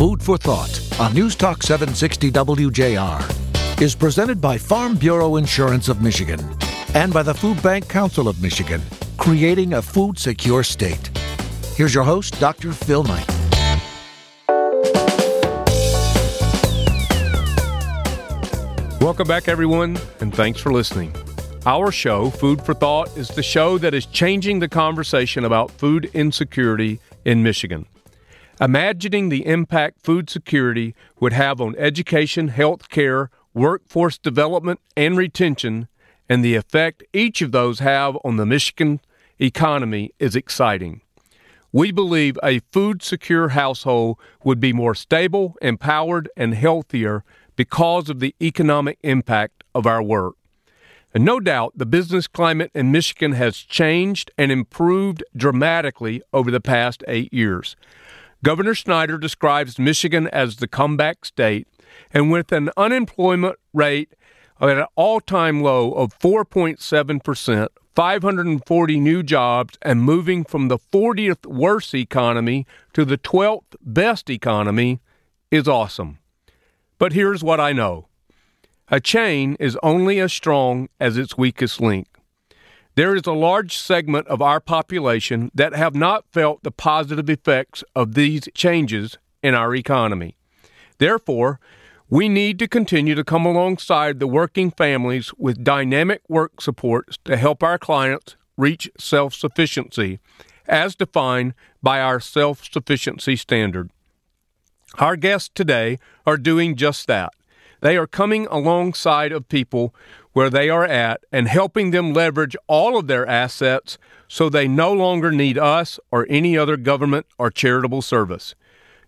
Food for Thought on News Talk 760 WJR is presented by Farm Bureau Insurance of Michigan and by the Food Bank Council of Michigan, creating a food secure state. Here's your host, Dr. Phil Knight. Welcome back, everyone, and thanks for listening. Our show, Food for Thought, is the show that is changing the conversation about food insecurity in Michigan. Imagining the impact food security would have on education, health care, workforce development, and retention, and the effect each of those have on the Michigan economy is exciting. We believe a food secure household would be more stable, empowered, and healthier because of the economic impact of our work. And no doubt the business climate in Michigan has changed and improved dramatically over the past eight years. Governor Snyder describes Michigan as the comeback state, and with an unemployment rate at an all time low of 4.7%, 540 new jobs, and moving from the 40th worst economy to the 12th best economy is awesome. But here's what I know a chain is only as strong as its weakest link. There is a large segment of our population that have not felt the positive effects of these changes in our economy. Therefore, we need to continue to come alongside the working families with dynamic work supports to help our clients reach self sufficiency, as defined by our self sufficiency standard. Our guests today are doing just that. They are coming alongside of people where they are at and helping them leverage all of their assets so they no longer need us or any other government or charitable service.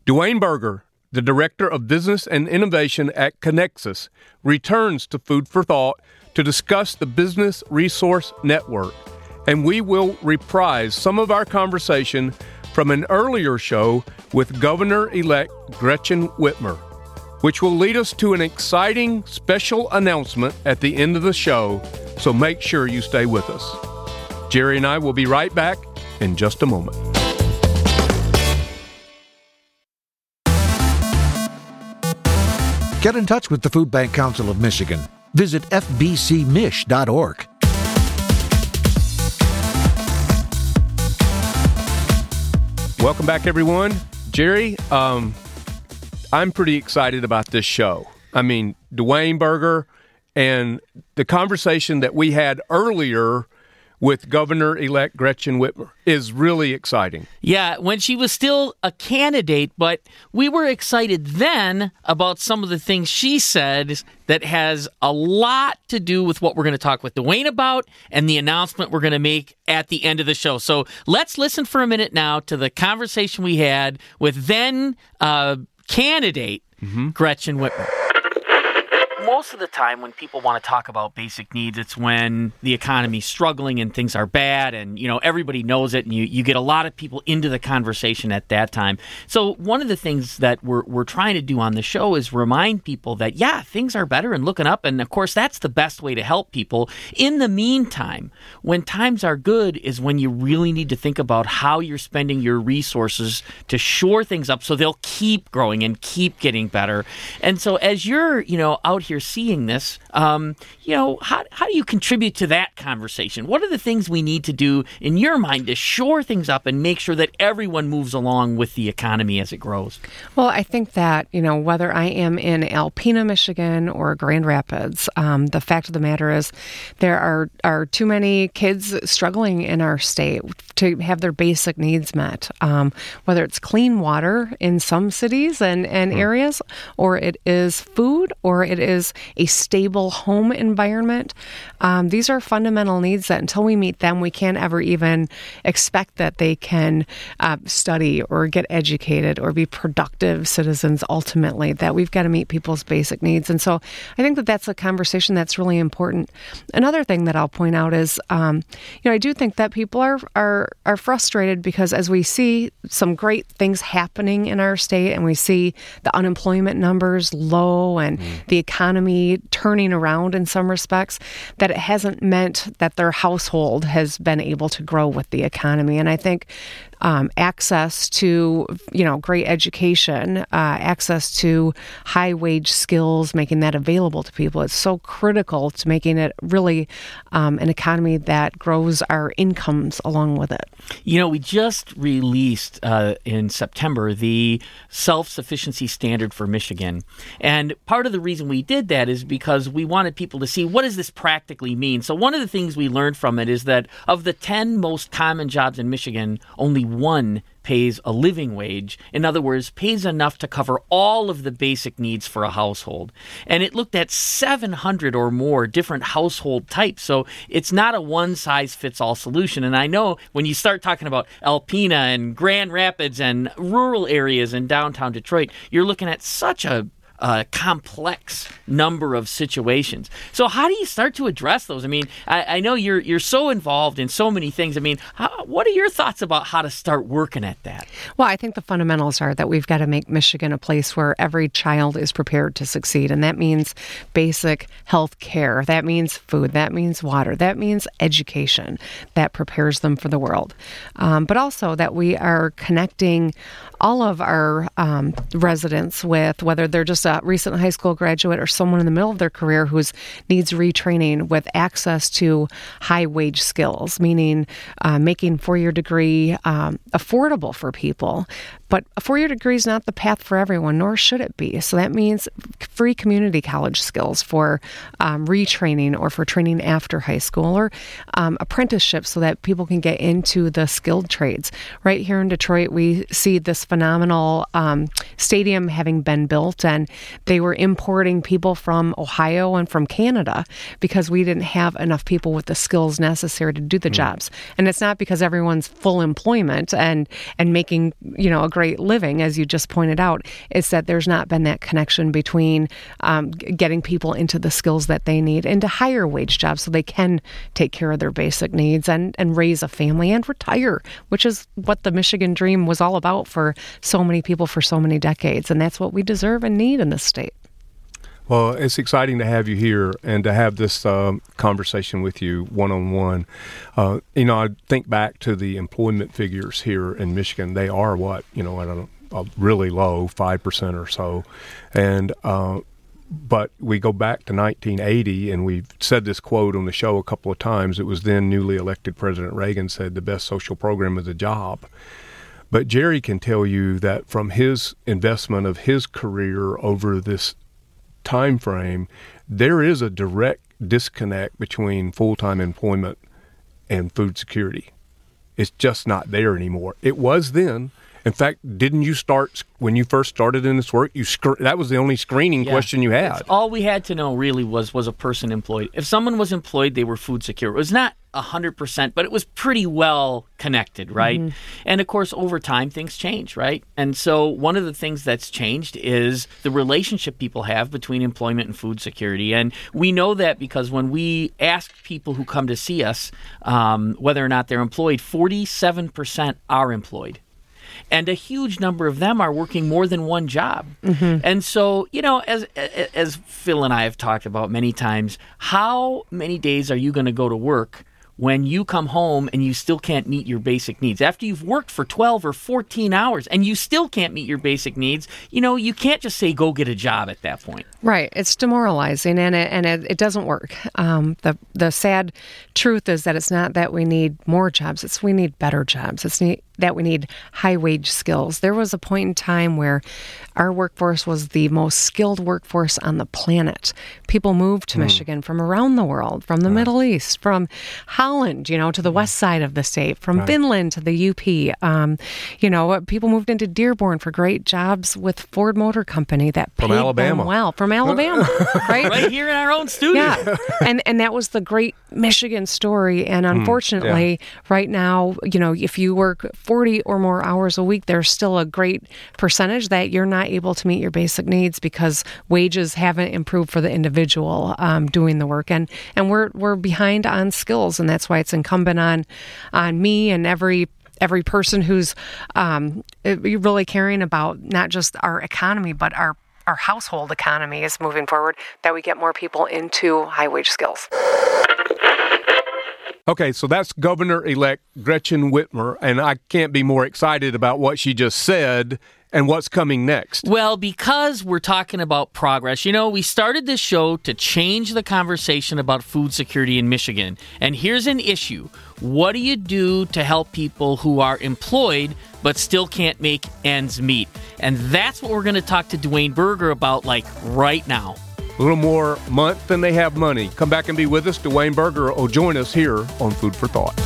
Dwayne Berger, the Director of Business and Innovation at Kinexus, returns to Food for Thought to discuss the Business Resource Network, and we will reprise some of our conversation from an earlier show with Governor elect Gretchen Whitmer, which will lead us to an exciting special announcement at the end of the show, so make sure you stay with us. Jerry and I will be right back in just a moment. Get in touch with the Food Bank Council of Michigan. Visit fbcmich.org. Welcome back, everyone. Jerry, um, I'm pretty excited about this show. I mean, Dwayne Berger and the conversation that we had earlier with Governor elect Gretchen Whitmer is really exciting. Yeah, when she was still a candidate, but we were excited then about some of the things she said that has a lot to do with what we're going to talk with Dwayne about and the announcement we're going to make at the end of the show. So let's listen for a minute now to the conversation we had with then uh, candidate mm-hmm. Gretchen Whitmer most of the time when people want to talk about basic needs, it's when the economy's struggling and things are bad, and you know everybody knows it, and you, you get a lot of people into the conversation at that time. So one of the things that we're we're trying to do on the show is remind people that yeah, things are better and looking up, and of course that's the best way to help people. In the meantime, when times are good, is when you really need to think about how you're spending your resources to shore things up so they'll keep growing and keep getting better. And so as you're you know out here you're seeing this, um, you know, how, how do you contribute to that conversation? What are the things we need to do in your mind to shore things up and make sure that everyone moves along with the economy as it grows? Well, I think that, you know, whether I am in Alpena, Michigan or Grand Rapids, um, the fact of the matter is there are, are too many kids struggling in our state to have their basic needs met, um, whether it's clean water in some cities and, and mm. areas, or it is food, or it is is a stable home environment. Um, these are fundamental needs that until we meet them, we can't ever even expect that they can uh, study or get educated or be productive citizens ultimately, that we've got to meet people's basic needs. And so I think that that's a conversation that's really important. Another thing that I'll point out is, um, you know, I do think that people are, are, are frustrated because as we see some great things happening in our state and we see the unemployment numbers low and mm. the economy economy turning around in some respects, that it hasn't meant that their household has been able to grow with the economy. And I think um, access to you know great education, uh, access to high wage skills, making that available to people. It's so critical to making it really um, an economy that grows our incomes along with it. You know, we just released uh, in September the self sufficiency standard for Michigan. And part of the reason we did that is because we wanted people to see what does this practically mean. So one of the things we learned from it is that of the 10 most common jobs in Michigan, only one pays a living wage. In other words, pays enough to cover all of the basic needs for a household. And it looked at 700 or more different household types. So it's not a one size fits all solution. And I know when you start talking about Alpena and Grand Rapids and rural areas in downtown Detroit, you're looking at such a uh, complex number of situations. So how do you start to address those? I mean, I, I know you're you're so involved in so many things. I mean, how, what are your thoughts about how to start working at that? Well, I think the fundamentals are that we've got to make Michigan a place where every child is prepared to succeed, and that means basic health care. That means food. That means water. That means education that prepares them for the world. Um, but also that we are connecting all of our um, residents with whether they're just a recent high school graduate or someone in the middle of their career who needs retraining with access to high wage skills, meaning uh, making four year degree um, affordable for people. But a four year degree is not the path for everyone, nor should it be. So that means free community college skills for um, retraining or for training after high school or um, apprenticeships so that people can get into the skilled trades. Right here in Detroit, we see this phenomenal um, stadium having been built, and they were importing people from Ohio and from Canada because we didn't have enough people with the skills necessary to do the mm. jobs. And it's not because everyone's full employment and and making you know a great living, as you just pointed out, is that there's not been that connection between um, getting people into the skills that they need into higher wage jobs so they can take care of their basic needs and, and raise a family and retire, which is what the Michigan dream was all about for so many people for so many decades. And that's what we deserve and need in this state. Well, it's exciting to have you here and to have this uh, conversation with you one on one. You know, I think back to the employment figures here in Michigan. They are what you know, don't know, really low, five percent or so, and. Uh, but we go back to 1980, and we've said this quote on the show a couple of times. It was then newly elected President Reagan said, "The best social program is a job." But Jerry can tell you that from his investment of his career over this time frame, there is a direct disconnect between full time employment and food security. It's just not there anymore. It was then. In fact, didn't you start when you first started in this work? You sc- that was the only screening yeah. question you had. It's all we had to know really was was a person employed. If someone was employed, they were food secure. It was not 100%, but it was pretty well connected, right? Mm-hmm. And of course, over time, things change, right? And so, one of the things that's changed is the relationship people have between employment and food security. And we know that because when we ask people who come to see us um, whether or not they're employed, 47% are employed and a huge number of them are working more than one job. Mm-hmm. And so, you know, as as Phil and I have talked about many times, how many days are you going to go to work when you come home and you still can't meet your basic needs. After you've worked for 12 or 14 hours and you still can't meet your basic needs, you know, you can't just say go get a job at that point. Right. It's demoralizing and it, and it, it doesn't work. Um, the, the sad truth is that it's not that we need more jobs, it's we need better jobs. It's need, that we need high wage skills. There was a point in time where our workforce was the most skilled workforce on the planet. People moved to mm. Michigan from around the world, from the right. Middle East, from Holland, you know, to the mm. west side of the state, from right. Finland to the UP. Um, you know, people moved into Dearborn for great jobs with Ford Motor Company that paid from Alabama. them well. From Alabama, right? Right here in our own studio. Yeah, and and that was the great Michigan story. And hmm. unfortunately, mm. yeah. right now, you know, if you work 40 or more hours a week, there's still a great percentage that you're not able to meet your basic needs because wages haven't improved for the individual um, doing the work, and and we're we're behind on skills, and that's why it's incumbent on on me and every every person who's um, really caring about not just our economy but our our household economy is moving forward that we get more people into high wage skills. Okay, so that's Governor elect Gretchen Whitmer, and I can't be more excited about what she just said and what's coming next. Well, because we're talking about progress, you know, we started this show to change the conversation about food security in Michigan. And here's an issue what do you do to help people who are employed but still can't make ends meet? And that's what we're going to talk to Dwayne Berger about, like right now. A little more month than they have money. Come back and be with us. Dwayne Berger will join us here on Food for Thought.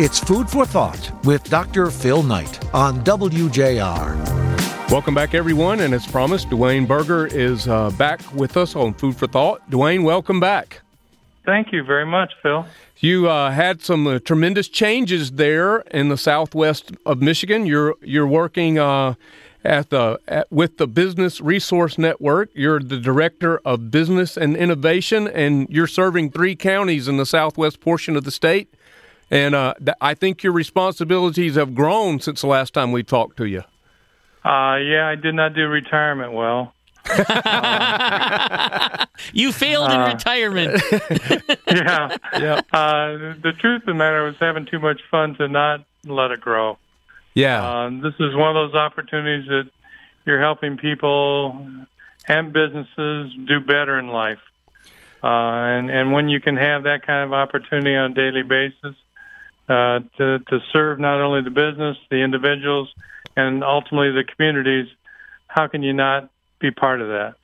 It's Food for Thought with Dr. Phil Knight on WJR. Welcome back, everyone. And as promised, Dwayne Berger is uh, back with us on Food for Thought. Dwayne, welcome back. Thank you very much, Phil. You uh, had some uh, tremendous changes there in the southwest of Michigan. You're you're working uh, at the at, with the Business Resource Network. You're the director of business and innovation, and you're serving three counties in the southwest portion of the state. And uh, th- I think your responsibilities have grown since the last time we talked to you. Uh, yeah, I did not do retirement well. you failed in Uh, retirement. yeah. Yeah, Uh, the truth of the matter was having too much fun to not let it grow. yeah, Um, this is one of those opportunities that you're helping people and businesses do better in life. Uh, and, and when you can have that kind of opportunity on a daily basis uh, to, to serve not only the business, the individuals, and ultimately the communities, how can you not be part of that?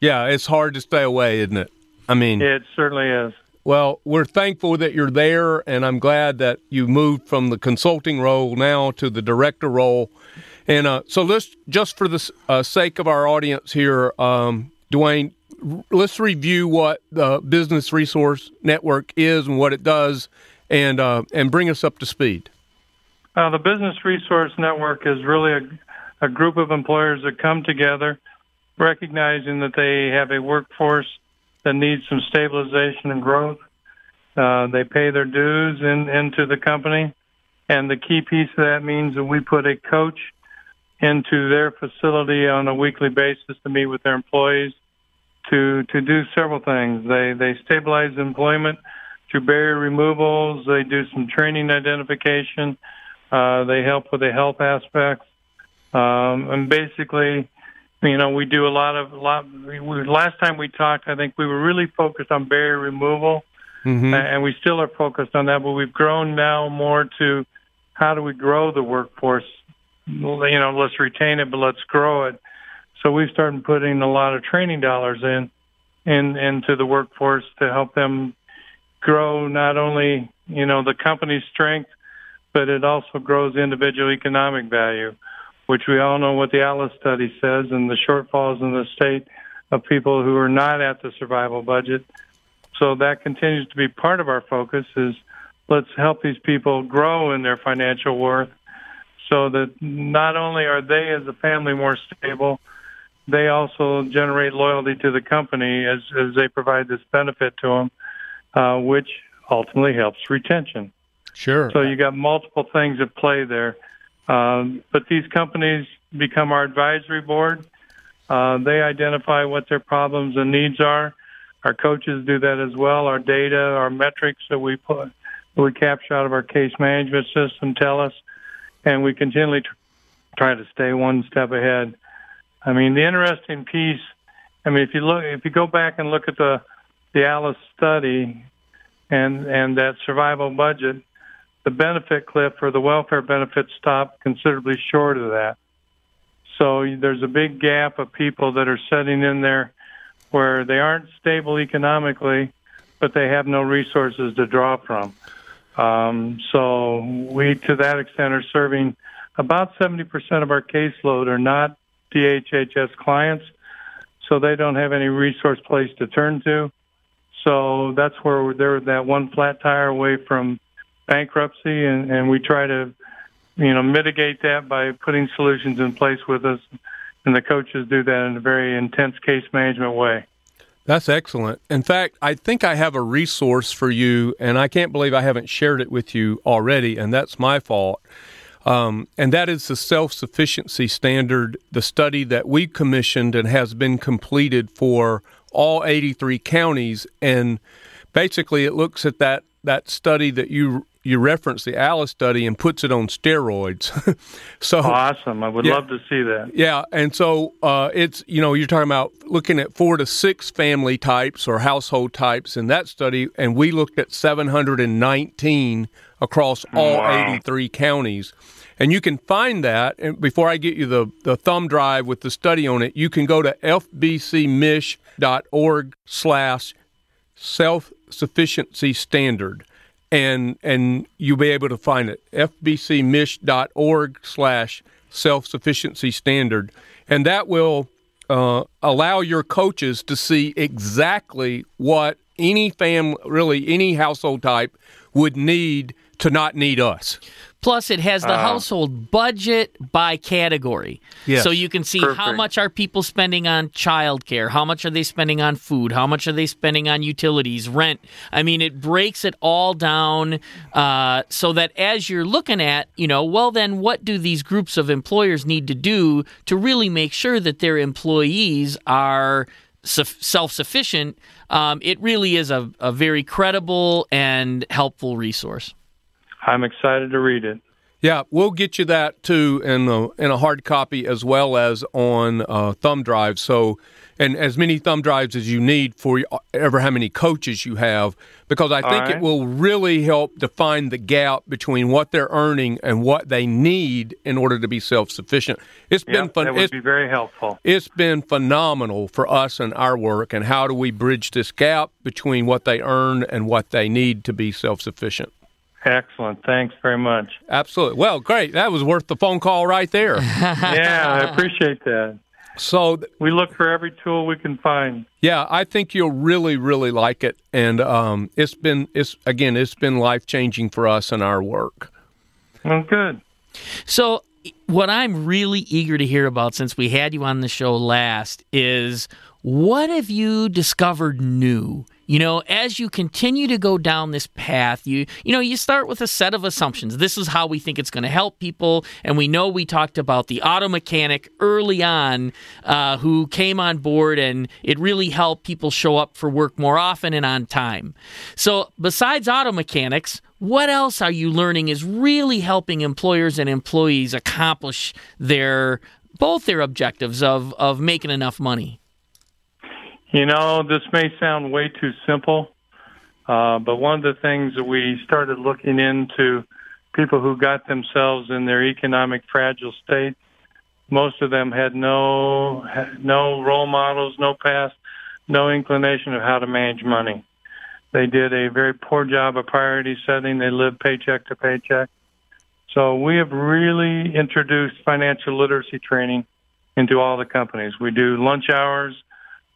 yeah. It's hard to stay away, isn't it? I mean, It certainly is. Well, we're thankful that you're there, and I'm glad that you moved from the consulting role now to the director role. And uh, so, let's just for the uh, sake of our audience here, um, Dwayne, r- let's review what the Business Resource Network is and what it does, and uh, and bring us up to speed. Uh, the Business Resource Network is really a, a group of employers that come together, recognizing that they have a workforce that needs some stabilization and growth. Uh, they pay their dues in, into the company, and the key piece of that means that we put a coach into their facility on a weekly basis to meet with their employees to to do several things. They they stabilize employment through barrier removals. They do some training identification. Uh, they help with the health aspects, um, and basically, you know, we do a lot of a lot. We, last time we talked, I think we were really focused on barrier removal, Mm-hmm. and we still are focused on that. But we've grown now more to how do we grow the workforce? You know, let's retain it, but let's grow it. So we've started putting a lot of training dollars in, in into the workforce to help them grow not only you know the company's strength, but it also grows individual economic value, which we all know what the Alice study says and the shortfalls in the state of people who are not at the survival budget. So that continues to be part of our focus is let's help these people grow in their financial worth so that not only are they as a family more stable, they also generate loyalty to the company as, as they provide this benefit to them, uh, which ultimately helps retention. Sure. So you got multiple things at play there. Um, but these companies become our advisory board. Uh, they identify what their problems and needs are. Our coaches do that as well. Our data, our metrics that we put, that we capture out of our case management system tell us, and we continually tr- try to stay one step ahead. I mean, the interesting piece. I mean, if you look, if you go back and look at the the Alice study, and and that survival budget, the benefit cliff or the welfare benefits stop considerably short of that. So there's a big gap of people that are sitting in there where they aren't stable economically, but they have no resources to draw from. Um, so we, to that extent, are serving about 70% of our caseload are not DHHS clients, so they don't have any resource place to turn to. So that's where they're that one flat tire away from bankruptcy, and, and we try to, you know, mitigate that by putting solutions in place with us, and the coaches do that in a very intense case management way. That's excellent. In fact, I think I have a resource for you, and I can't believe I haven't shared it with you already, and that's my fault. Um, and that is the self sufficiency standard, the study that we commissioned and has been completed for all 83 counties. And basically, it looks at that, that study that you you reference the Alice study and puts it on steroids. so awesome! I would yeah, love to see that. Yeah, and so uh, it's you know you're talking about looking at four to six family types or household types in that study, and we looked at 719 across all wow. 83 counties. And you can find that. And before I get you the, the thumb drive with the study on it, you can go to fbcmich.org slash self sufficiency standard and and you'll be able to find it. Fbcmich.org slash self-sufficiency standard. And that will uh, allow your coaches to see exactly what any family really any household type would need to not need us Plus, it has the uh, household budget by category. Yes. So you can see Perfect. how much are people spending on childcare, how much are they spending on food, how much are they spending on utilities, rent. I mean, it breaks it all down uh, so that as you're looking at, you know, well, then what do these groups of employers need to do to really make sure that their employees are self sufficient? Um, it really is a, a very credible and helpful resource. I'm excited to read it. Yeah, we'll get you that too in a, in a hard copy as well as on uh, thumb drive. So, and as many thumb drives as you need for ever how many coaches you have, because I think right. it will really help define the gap between what they're earning and what they need in order to be self sufficient. It's yep, been fun. That would be very helpful. It's been phenomenal for us and our work. And how do we bridge this gap between what they earn and what they need to be self sufficient? Excellent. Thanks very much. Absolutely. Well, great. That was worth the phone call right there. yeah, I appreciate that. So we look for every tool we can find. Yeah, I think you'll really, really like it, and um, it's been it's again it's been life changing for us and our work. Well, good. So what I'm really eager to hear about since we had you on the show last is what have you discovered new you know, as you continue to go down this path, you you know, you start with a set of assumptions. This is how we think it's going to help people, and we know we talked about the auto mechanic early on, uh, who came on board, and it really helped people show up for work more often and on time. So, besides auto mechanics, what else are you learning is really helping employers and employees accomplish their both their objectives of of making enough money? You know, this may sound way too simple, uh, but one of the things that we started looking into people who got themselves in their economic fragile state, most of them had no no role models, no past, no inclination of how to manage money. They did a very poor job of priority setting. They lived paycheck to paycheck. So we have really introduced financial literacy training into all the companies. We do lunch hours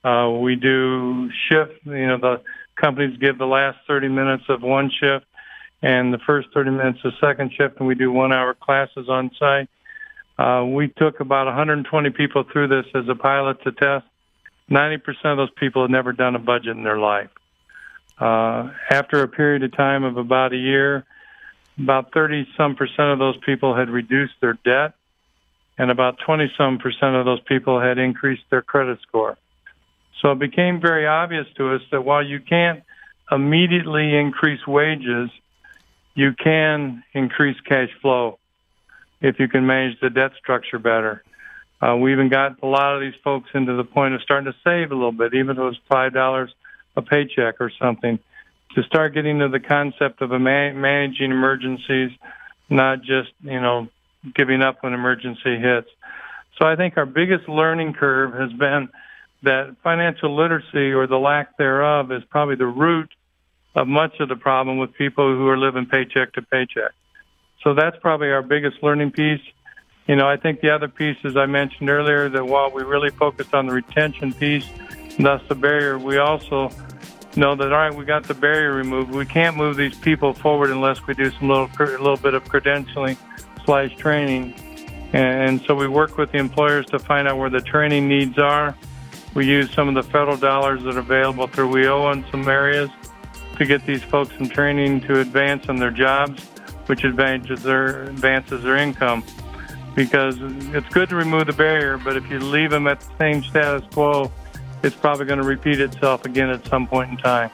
uh, we do shift. You know, the companies give the last 30 minutes of one shift and the first 30 minutes of second shift, and we do one-hour classes on site. Uh, we took about 120 people through this as a pilot to test. 90% of those people had never done a budget in their life. Uh, after a period of time of about a year, about 30 some percent of those people had reduced their debt, and about 20 some percent of those people had increased their credit score. So it became very obvious to us that while you can't immediately increase wages, you can increase cash flow if you can manage the debt structure better. Uh, we even got a lot of these folks into the point of starting to save a little bit, even if it was five dollars a paycheck or something, to start getting to the concept of man- managing emergencies, not just you know giving up when emergency hits. So I think our biggest learning curve has been that financial literacy or the lack thereof is probably the root of much of the problem with people who are living paycheck to paycheck. So that's probably our biggest learning piece. You know, I think the other piece, as I mentioned earlier, that while we really focused on the retention piece, thus the barrier, we also know that all right, we got the barrier removed. We can't move these people forward unless we do some little little bit of credentialing slash training. And so we work with the employers to find out where the training needs are we use some of the federal dollars that are available through WIOA in some areas to get these folks some training to advance in their jobs. which advances their advances their income. Because it's good to remove the barrier, but if you leave them at the same status quo, it's probably going to repeat itself again at some point in time.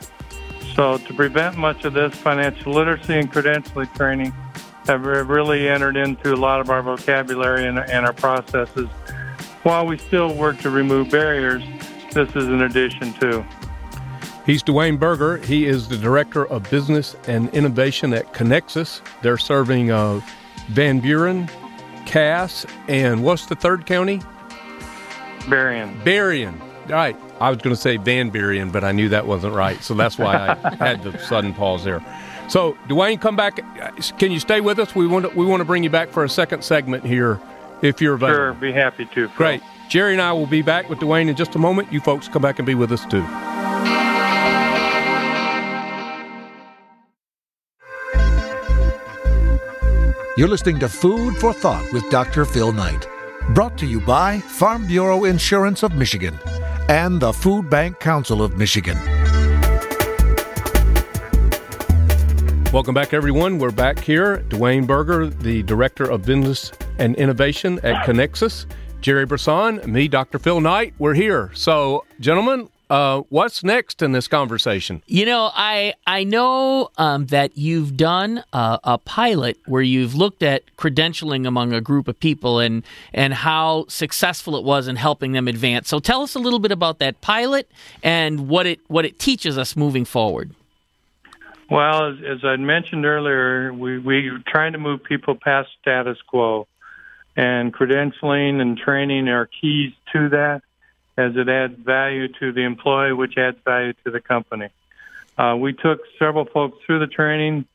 So to prevent much of this, financial literacy and credentialing training have really entered into a lot of our vocabulary and, and our processes. While we still work to remove barriers, this is an addition too. He's Dwayne Berger. He is the Director of Business and Innovation at Kinexus. They're serving uh, Van Buren, Cass, and what's the third county? Berrien. Berrien. Right. I was going to say Van Buren, but I knew that wasn't right. So that's why I had the sudden pause there. So, Dwayne, come back. Can you stay with us? We want to, we want to bring you back for a second segment here, if you're available. Sure, be happy to. Phil. Great. Jerry and I will be back with Dwayne in just a moment. You folks come back and be with us too. You're listening to Food for Thought with Dr. Phil Knight. Brought to you by Farm Bureau Insurance of Michigan and the Food Bank Council of Michigan. Welcome back, everyone. We're back here. Dwayne Berger, the Director of Business and Innovation at Kinexus. Jerry Brisson, me, Dr. Phil Knight. We're here. So, gentlemen, uh, what's next in this conversation? You know, I I know um, that you've done a, a, pilot where you've looked at credentialing among a group of people and and how successful it was in helping them advance. So tell us a little bit about that pilot and what it what it teaches us moving forward. Well, as, as I mentioned earlier, we we're trying to move people past status quo, and credentialing and training are keys to that as it adds value to the employee, which adds value to the company. Uh, we took several folks through the training.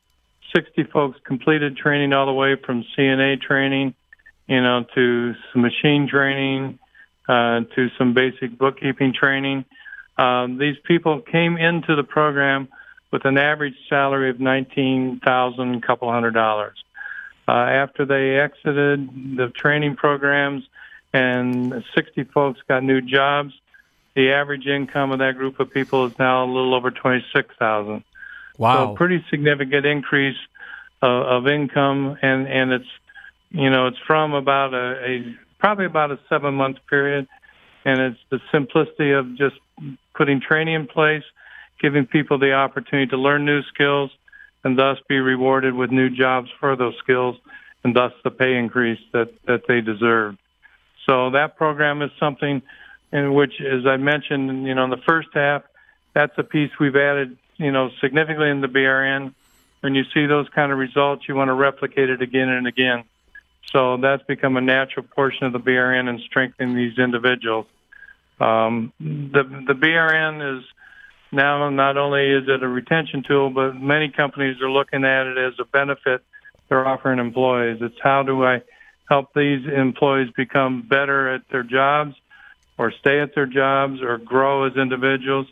60 folks completed training all the way from CNA training, you know, to some machine training, uh, to some basic bookkeeping training. Um, these people came into the program with an average salary of nineteen thousand, couple hundred dollars. Uh, after they exited the training programs, and 60 folks got new jobs. The average income of that group of people is now a little over 26,000. Wow. So pretty significant increase uh, of income and and it's you know, it's from about a, a probably about a 7 month period and it's the simplicity of just putting training in place, giving people the opportunity to learn new skills and thus be rewarded with new jobs for those skills and thus the pay increase that that they deserve. So that program is something in which, as I mentioned, you know, in the first half, that's a piece we've added, you know, significantly in the BRN. When you see those kind of results, you want to replicate it again and again. So that's become a natural portion of the BRN and strengthening these individuals. Um, the the BRN is now not only is it a retention tool, but many companies are looking at it as a benefit they're offering employees. It's how do I help these employees become better at their jobs or stay at their jobs or grow as individuals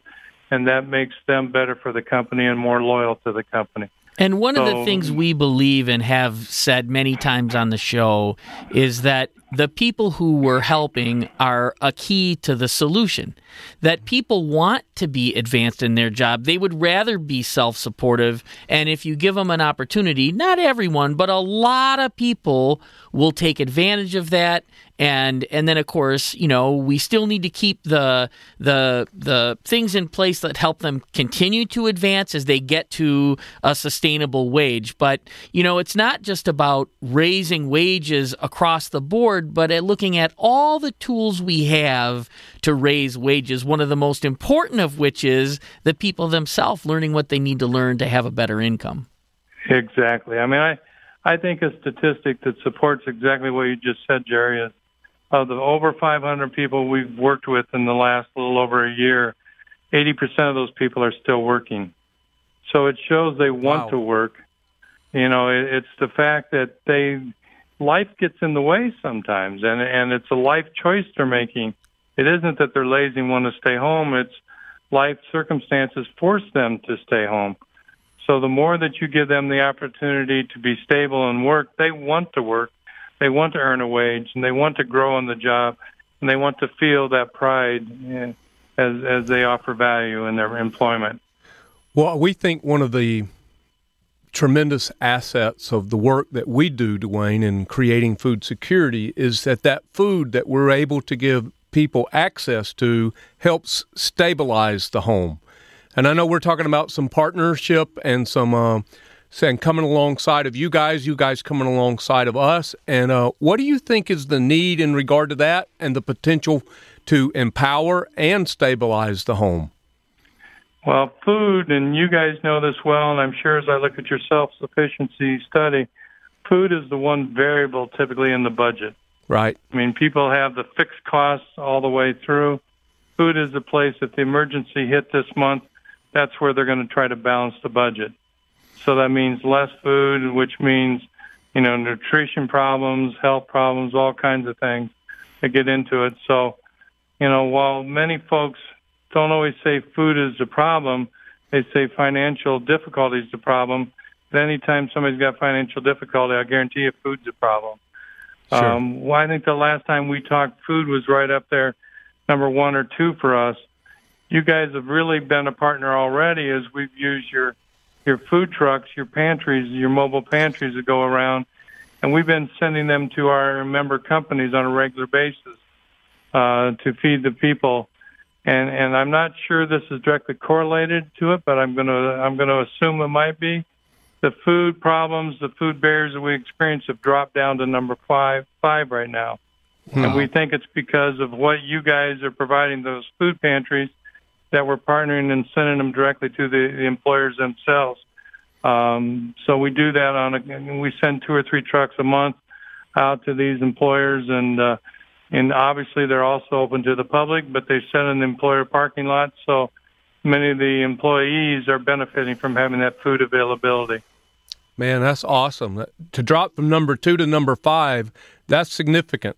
and that makes them better for the company and more loyal to the company. And one so, of the things we believe and have said many times on the show is that the people who we're helping are a key to the solution. That people want to be advanced in their job. They would rather be self supportive. And if you give them an opportunity, not everyone, but a lot of people will take advantage of that and and then of course you know we still need to keep the the the things in place that help them continue to advance as they get to a sustainable wage but you know it's not just about raising wages across the board but at looking at all the tools we have to raise wages one of the most important of which is the people themselves learning what they need to learn to have a better income exactly i mean i I think a statistic that supports exactly what you just said, Jerry, is of the over 500 people we've worked with in the last little over a year, 80% of those people are still working. So it shows they want wow. to work. You know, it's the fact that they life gets in the way sometimes, and and it's a life choice they're making. It isn't that they're lazy and want to stay home. It's life circumstances force them to stay home. So the more that you give them the opportunity to be stable and work, they want to work they want to earn a wage and they want to grow on the job and they want to feel that pride eh, as as they offer value in their employment. Well, we think one of the tremendous assets of the work that we do, Dwayne, in creating food security is that that food that we're able to give people access to helps stabilize the home. And I know we're talking about some partnership and some uh, saying coming alongside of you guys, you guys coming alongside of us. And uh, what do you think is the need in regard to that and the potential to empower and stabilize the home? Well, food, and you guys know this well, and I'm sure as I look at your self sufficiency study, food is the one variable typically in the budget. Right. I mean, people have the fixed costs all the way through. Food is the place, if the emergency hit this month, that's where they're going to try to balance the budget. So that means less food, which means, you know, nutrition problems, health problems, all kinds of things that get into it. So, you know, while many folks don't always say food is the problem. They say financial difficulty is the problem. But anytime somebody's got financial difficulty, I guarantee you food's a problem. Sure. Um, well, I think the last time we talked, food was right up there, number one or two for us. You guys have really been a partner already as we've used your your food trucks, your pantries, your mobile pantries that go around, and we've been sending them to our member companies on a regular basis uh, to feed the people and and I'm not sure this is directly correlated to it, but I'm gonna I'm gonna assume it might be. The food problems, the food barriers that we experience have dropped down to number five five right now, hmm. and we think it's because of what you guys are providing those food pantries that we're partnering and sending them directly to the, the employers themselves. Um, so we do that on a we send two or three trucks a month out to these employers and. Uh, and obviously they're also open to the public, but they in the employer parking lot, so many of the employees are benefiting from having that food availability. Man, that's awesome. To drop from number two to number five, that's significant.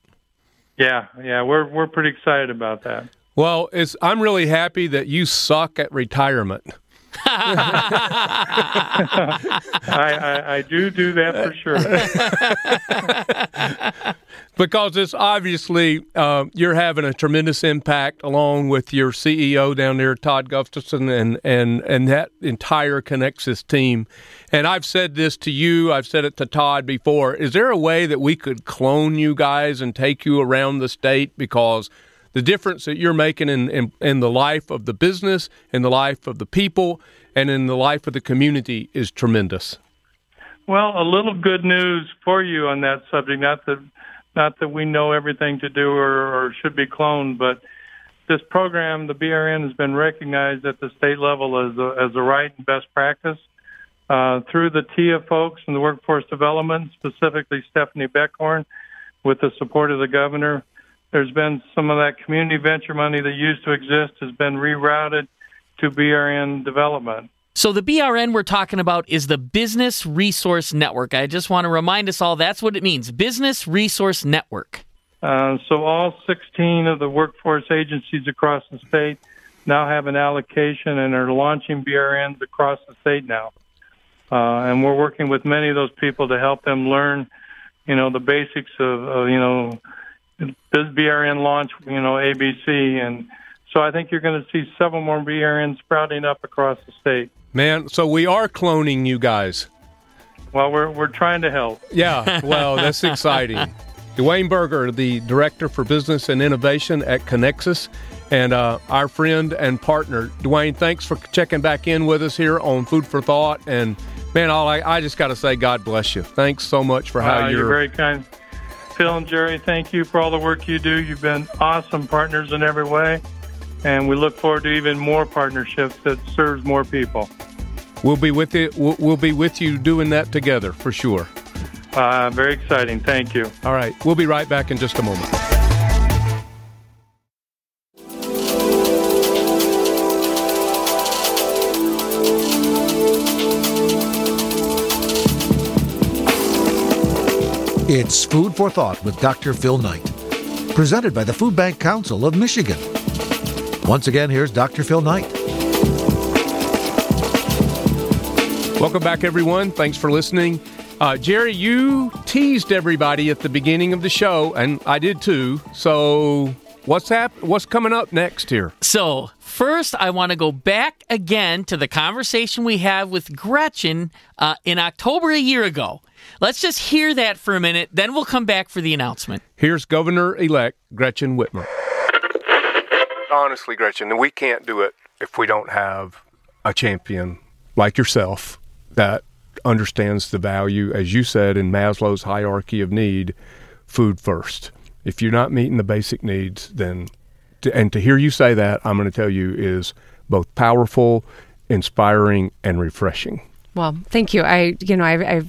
Yeah, yeah, we're we're pretty excited about that. Well, it's I'm really happy that you suck at retirement. I, I, I, do do that for sure. because it's obviously uh, you're having a tremendous impact along with your CEO down there, Todd Gustafson, and and and that entire Kinexus team. And I've said this to you, I've said it to Todd before. Is there a way that we could clone you guys and take you around the state because the difference that you're making in, in, in the life of the business, in the life of the people, and in the life of the community is tremendous. Well, a little good news for you on that subject. Not that, not that we know everything to do or, or should be cloned, but this program, the BRN, has been recognized at the state level as a, as a right and best practice. Uh, through the TIA folks and the workforce development, specifically Stephanie Beckhorn, with the support of the governor, there's been some of that community venture money that used to exist has been rerouted to BRN development. So the BRN we're talking about is the Business Resource Network. I just want to remind us all that's what it means Business Resource Network. Uh, so all 16 of the workforce agencies across the state now have an allocation and are launching BRNs across the state now. Uh, and we're working with many of those people to help them learn, you know, the basics of, of you know, this BRN launch, you know, ABC, and so I think you're going to see several more BRNs sprouting up across the state. Man, so we are cloning you guys. Well, we're we're trying to help. Yeah, well, that's exciting. Dwayne Berger, the Director for Business and Innovation at Kinexus, and uh, our friend and partner. Dwayne, thanks for checking back in with us here on Food for Thought. And man, all I, I just got to say, God bless you. Thanks so much for how uh, you're, you're very kind. Phil and Jerry, thank you for all the work you do. You've been awesome partners in every way, and we look forward to even more partnerships that serves more people. We'll be with you. We'll, we'll be with you doing that together for sure. Uh, very exciting. Thank you. All right, we'll be right back in just a moment. It's Food for Thought with Dr. Phil Knight, presented by the Food Bank Council of Michigan. Once again, here's Dr. Phil Knight. Welcome back, everyone. Thanks for listening. Uh, Jerry, you teased everybody at the beginning of the show, and I did too. So what's hap- What's coming up next here? So, first, I want to go back again to the conversation we had with Gretchen uh, in October a year ago. Let's just hear that for a minute, then we'll come back for the announcement. Here's Governor elect Gretchen Whitmer. Honestly, Gretchen, we can't do it if we don't have a champion like yourself that understands the value, as you said, in Maslow's hierarchy of need, food first. If you're not meeting the basic needs, then, to, and to hear you say that, I'm going to tell you is both powerful, inspiring, and refreshing. Well, thank you. I, you know, I've, I've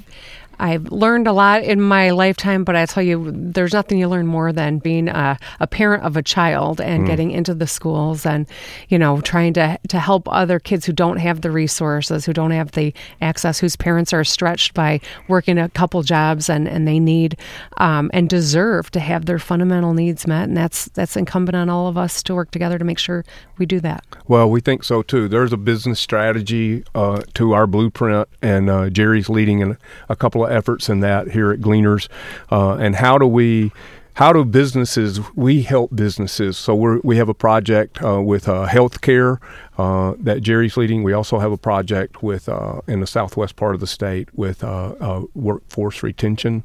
I've learned a lot in my lifetime, but I tell you, there's nothing you learn more than being a, a parent of a child and mm. getting into the schools and, you know, trying to, to help other kids who don't have the resources, who don't have the access, whose parents are stretched by working a couple jobs and, and they need um, and deserve to have their fundamental needs met. And that's, that's incumbent on all of us to work together to make sure we do that. Well, we think so too. There's a business strategy uh, to our blueprint, and uh, Jerry's leading in a couple efforts in that here at Gleaners. Uh, and how do we how do businesses we help businesses. So we we have a project uh, with uh, healthcare uh, that Jerry's leading. We also have a project with uh, in the southwest part of the state with uh, uh, workforce retention.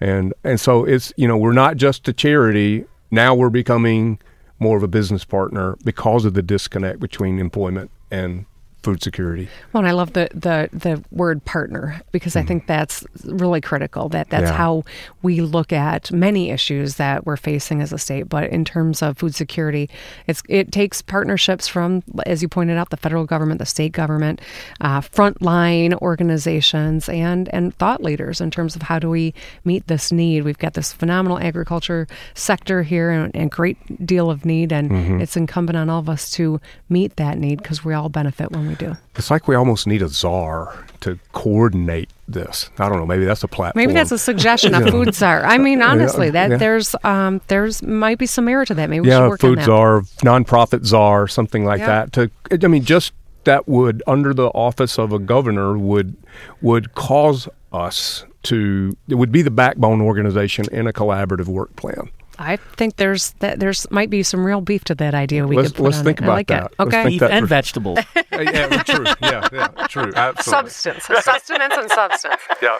And and so it's you know we're not just a charity. Now we're becoming more of a business partner because of the disconnect between employment and food security. Well, and I love the the the word partner because mm. I mm-hmm. think that's really critical. That that's yeah. how we look at many issues that we're facing as a state. But in terms of food security, it's it takes partnerships from, as you pointed out, the federal government, the state government, uh, frontline organizations, and and thought leaders in terms of how do we meet this need. We've got this phenomenal agriculture sector here and, and great deal of need, and mm-hmm. it's incumbent on all of us to meet that need because we all benefit when we we do. It's like we almost need a czar to coordinate this. I don't know. Maybe that's a platform. Maybe that's a suggestion. A food czar. I mean, honestly, that yeah. there's um, there's might be some merit to that. Maybe yeah, food czar, nonprofit czar, something like yeah. that. To I mean, just that would under the office of a governor would would cause us to it would be the backbone organization in a collaborative work plan. I think there's that there's might be some real beef to that idea. We let's, could put let's on think it. about like that. It. Okay, beef and vegetables. uh, yeah, true. Yeah, yeah, true. Absolutely. Substance, sustenance, and substance. Yeah.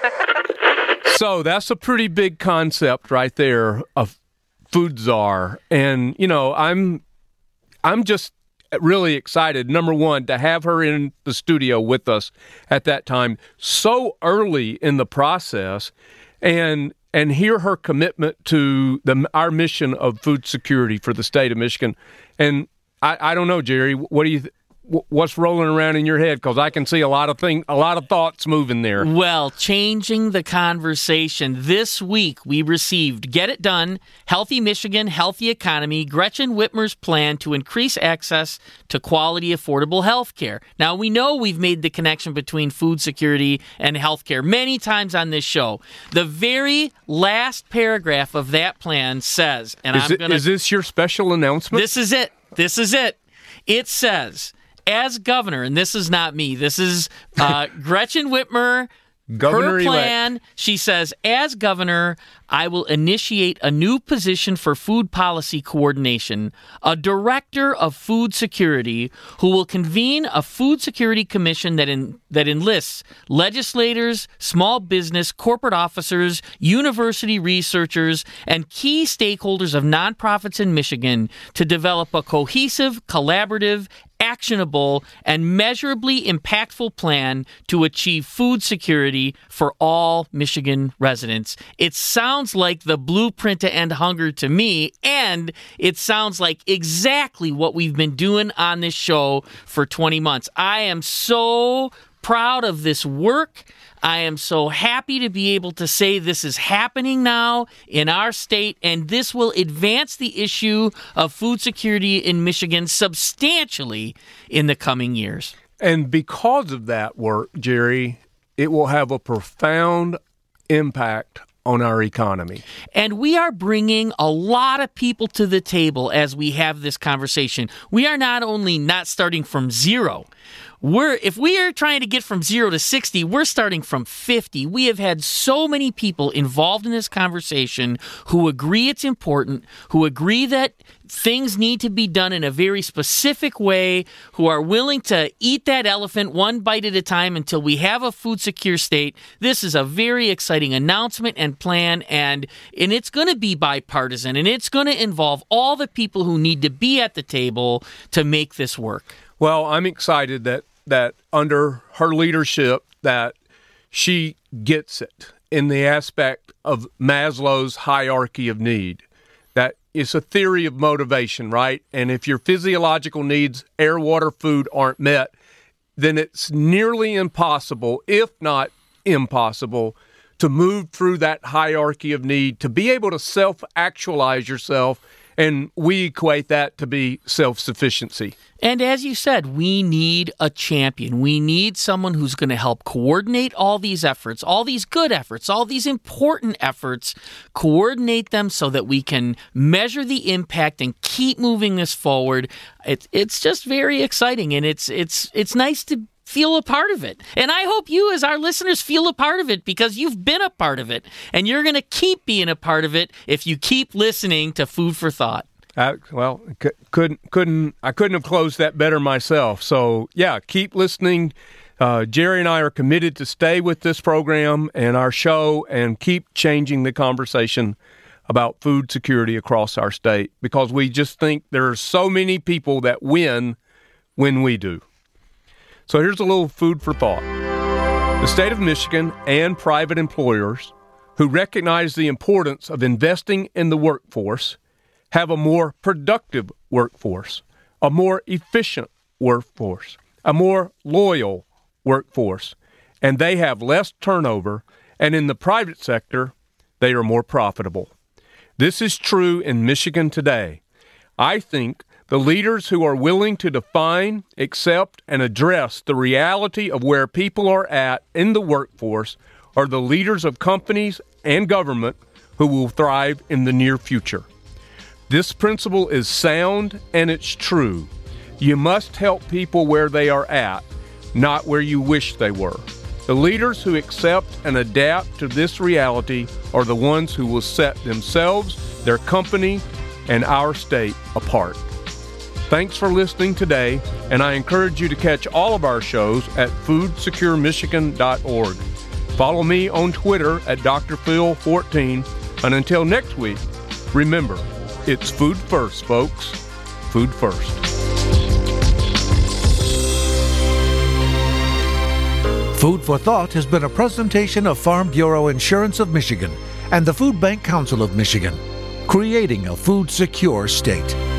So that's a pretty big concept right there of food czar, and you know, I'm, I'm just really excited. Number one, to have her in the studio with us at that time so early in the process, and and hear her commitment to the our mission of food security for the state of Michigan. And I, I don't know, Jerry, what do you? Th- what's rolling around in your head? Because i can see a lot of thing a lot of thoughts moving there. Well changing the conversation. This week we received get it done healthy michigan healthy economy gretchen whitmer's plan to increase access to quality affordable health care now we know we've made the connection between food security and health care many times on this show. The very last paragraph of that plan says and is i'm it, gonna is this your special announcement? This is it. This is it. It says as governor, and this is not me, this is uh, Gretchen Whitmer. Governor her plan, elect. she says, as governor, I will initiate a new position for food policy coordination, a director of food security who will convene a food security commission that in, that enlists legislators, small business, corporate officers, university researchers, and key stakeholders of nonprofits in Michigan to develop a cohesive, collaborative, actionable, and measurably impactful plan to achieve food security for all Michigan residents. It sounds like the blueprint to end hunger to me, and it sounds like exactly what we've been doing on this show for 20 months. I am so proud of this work. I am so happy to be able to say this is happening now in our state, and this will advance the issue of food security in Michigan substantially in the coming years. And because of that work, Jerry, it will have a profound impact on our economy. And we are bringing a lot of people to the table as we have this conversation. We are not only not starting from zero, we're if we are trying to get from 0 to 60, we're starting from 50. We have had so many people involved in this conversation who agree it's important, who agree that things need to be done in a very specific way, who are willing to eat that elephant one bite at a time until we have a food secure state. This is a very exciting announcement and plan and and it's going to be bipartisan and it's going to involve all the people who need to be at the table to make this work. Well, I'm excited that that under her leadership that she gets it in the aspect of Maslow's hierarchy of need. That is a theory of motivation, right? And if your physiological needs, air, water, food, aren't met, then it's nearly impossible, if not impossible, to move through that hierarchy of need, to be able to self actualize yourself and we equate that to be self sufficiency. And as you said, we need a champion. We need someone who's going to help coordinate all these efforts, all these good efforts, all these important efforts, coordinate them so that we can measure the impact and keep moving this forward. It, it's just very exciting, and it's it's it's nice to feel a part of it. And I hope you, as our listeners, feel a part of it because you've been a part of it. And you're going to keep being a part of it if you keep listening to Food for Thought. Uh, well, c- couldn't couldn't I couldn't have closed that better myself. So yeah, keep listening. Uh, Jerry and I are committed to stay with this program and our show and keep changing the conversation about food security across our state because we just think there are so many people that win when we do. So here's a little food for thought. The state of Michigan and private employers who recognize the importance of investing in the workforce have a more productive workforce, a more efficient workforce, a more loyal workforce, and they have less turnover, and in the private sector, they are more profitable. This is true in Michigan today. I think the leaders who are willing to define, accept, and address the reality of where people are at in the workforce are the leaders of companies and government who will thrive in the near future. This principle is sound and it's true. You must help people where they are at, not where you wish they were. The leaders who accept and adapt to this reality are the ones who will set themselves, their company, and our state apart. Thanks for listening today, and I encourage you to catch all of our shows at foodsecuremichigan.org. Follow me on Twitter at drphil14, and until next week, remember, it's food first, folks. Food first. Food for Thought has been a presentation of Farm Bureau Insurance of Michigan and the Food Bank Council of Michigan, creating a food secure state.